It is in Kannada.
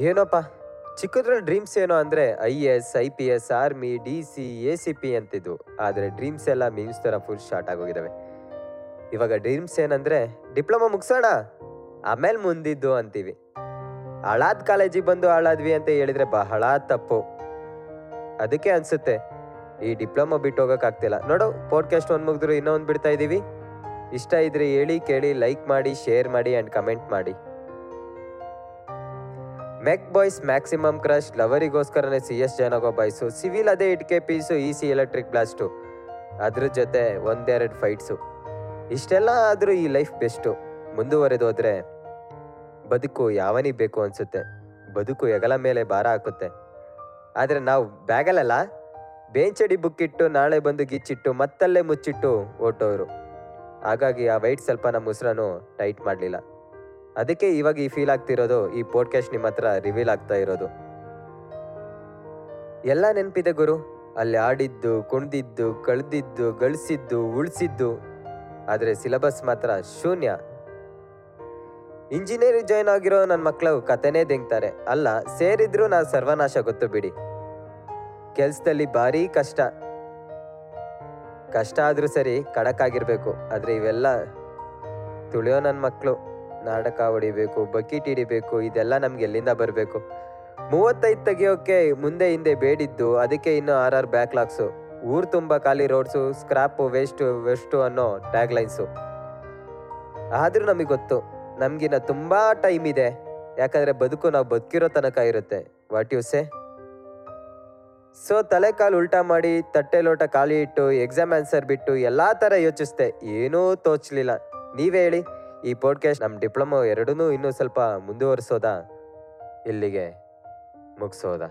ಏನೋಪ್ಪ? ಚಿಕ್ಕದ್ರ ಡ್ರೀಮ್ಸ್ ಏನೋ ಅಂದರೆ I S, I P S, army, D C, A C P ಅಂತಿದ್ವು. ಆದರೆ ಡ್ರೀಮ್ಸ್ ಎಲ್ಲ ಮೀನ್ಸ್ ಥರ ಫುಲ್ ಶಾರ್ಟ್ ಆಗೋಗಿದ್ದಾವೆ ಇವಾಗ ಡ್ರೀಮ್ಸ್ ಏನಂದರೆ ಡಿಪ್ಲೊಮಾ ಮುಗಿಸೋಣ, ಆಮೇಲೆ ಮುಂದಿದ್ದು ಅಂತೀವಿ. ಹಾಳಾದ ಕಾಲೇಜಿಗೆ ಬಂದು ಹಾಳಾದ್ವಿ ಅಂತ ಹೇಳಿದ್ರೆ ಬಹಳ ತಪ್ಪು. ಅದಕ್ಕೆ ಅನ್ಸುತ್ತೆ, ಈ ಡಿಪ್ಲೊಮಾ ಬಿಟ್ಟು ಹೋಗೋಕ್ಕಾಗ್ತಿಲ್ಲ ನೋಡು ಪಾಡ್ಕಾಸ್ಟ್ ಒಂದು ಮುಗಿದ್ರು ಇನ್ನೊಂದು ಬಿಡ್ತಾ ಇದ್ದೀವಿ ಇಷ್ಟ ಇದ್ರೆ ಹೇಳಿ, ಕೇಳಿ ಲೈಕ್ ಮಾಡಿ ಶೇರ್ ಮಾಡಿ ಆ್ಯಂಡ್ ಕಮೆಂಟ್ ಮಾಡಿ. Mech boys maximum crush ಲವರಿಗೋಸ್ಕರನೇ C S join boys. Civil ಅದೇ ಇಟ್ಕೆ piece E C electric blast ಅದ್ರ ಜೊತೆ ಒಂದೆರಡು ಫೈಟ್ಸು ಇಷ್ಟೆಲ್ಲ ಆದರೂ ಈ ಲೈಫ್ ಬೆಸ್ಟು ಮುಂದುವರೆದು ಹೋದರೆ ಬದುಕು ಯಾವನಿಗೆ ಬೇಕು ಅನಿಸುತ್ತೆ? ಬದುಕು ಹೆಗಲ ಮೇಲೆ ಭಾರ ಹಾಕುತ್ತೆ. ಆದರೆ ನಾವು ಬ್ಯಾಗಲಲ್ಲ, ಬೇಂಚಡಿ ಬುಕ್ಕಿಟ್ಟು, ನಾಳೆ ಬಂದು ಗಿಚ್ಚಿಟ್ಟು, ಮತ್ತಲ್ಲೇ ಮುಚ್ಚಿಟ್ಟು ಓಟೋರು ಹಾಗಾಗಿ ಆ ವೈಟ್ ಸ್ವಲ್ಪ ನಮ್ಮ ಉಸಿರನ್ನು ಟೈಟ್ ಮಾಡಲಿಲ್ಲ. ಅದಕ್ಕೆ ಇವಾಗ ಈ ಫೀಲ್ ಆಗ್ತಿರೋದು, ಈ ಪಾಡ್ಕಾಸ್ಟ್ ನಿಮ್ಮ ಹತ್ರ ರಿವೀಲ್ ಆಗ್ತಾ ಇರೋದು. ಎಲ್ಲ ನೆನಪಿದೆ ಗುರು. ಅಲ್ಲಿ ಆಡಿದ್ದು, ಕುಣಿದಿದ್ದು, ಕಳ್ದಿದ್ದು, ಗಳಿಸಿದ್ದು, ಉಳಿಸಿದ್ದು. ಆದರೆ ಸಿಲೆಬಸ್ ಮಾತ್ರ ಶೂನ್ಯ. ಇಂಜಿನಿಯರಿಂಗ್ ಜಾಯ್ನ್ ಆಗಿರೋ ನನ್ನ ಮಕ್ಕಳು ಕತೆನೇ ದಿಂಗ್ತಾರೆ. ಅಲ್ಲ, ಸೇರಿದ್ರು ನಾನು ಸರ್ವನಾಶ ಗೊತ್ತು ಬಿಡಿ. ಕೆಲಸದಲ್ಲಿ ಭಾರೀ ಕಷ್ಟ. ಕಷ್ಟ ಆದರೂ ಸರಿ ಆದರೆ ಆದ್ರೆ ಇವೆಲ್ಲ ತುಳಿಯೋ ನನ್ನ ಮಕ್ಕಳು ನಾಟಕ ಹೊಡಿಬೇಕು, ಬಕೀಟ್ ಹಿಡಿಬೇಕು, ಇದೆಲ್ಲ ನಮ್ಗೆ ಎಲ್ಲಿಂದ ಬರಬೇಕು? ಮೂವತ್ತೈದು ತೆಗಿಯೋಕೆ ಮುಂದೆ ಹಿಂದೆ ಬೇಡಿದ್ದು, ಅದಕ್ಕೆ ಇನ್ನು ಆರ್ ಆರ್ ಬ್ಯಾಕ್ಲಾಗ್ಸು. ಊರು ತುಂಬ ಖಾಲಿ ರೋಡ್ಸು, ಸ್ಕ್ರಾಪು, ವೇಸ್ಟು, ವೆಸ್ಟು ಅನ್ನೋ ಟ್ಯಾಗ್ ಲೈನ್ಸು ಆದರೂ ನಮಗೆ ಗೊತ್ತು, ನಮಗಿನ್ನ ತುಂಬ ಟೈಮ್ ಇದೆ. ಯಾಕಂದರೆ ಬದುಕು ನಾವು ಬದುಕಿರೋ ತನಕ ಇರುತ್ತೆ. What you say? ಸೊ ತಲೆ ಕಾಲು ಉಲ್ಟಾ ಮಾಡಿ, ತಟ್ಟೆ ಲೋಟ ಖಾಲಿ ಇಟ್ಟು, ಎಕ್ಸಾಮ್ ಆನ್ಸರ್ ಬಿಟ್ಟು, ಎಲ್ಲ ಥರ ಯೋಚಿಸ್ದೆ. ಏನೂ ತೋಚಲಿಲ್ಲ. ನೀವೇ ಹೇಳಿ. ಈ ಪಾಡ್ಕಾಸ್ಟ್ ನಮ್ಮ ಡಿಪ್ಲೊಮೊ ಎರಡೂ ಇನ್ನೂ ಸ್ವಲ್ಪ ಮುಂದುವರಿಸೋದಾ? ಇಲ್ಲಿಗೆ ಮುಗಿಸೋದಾ?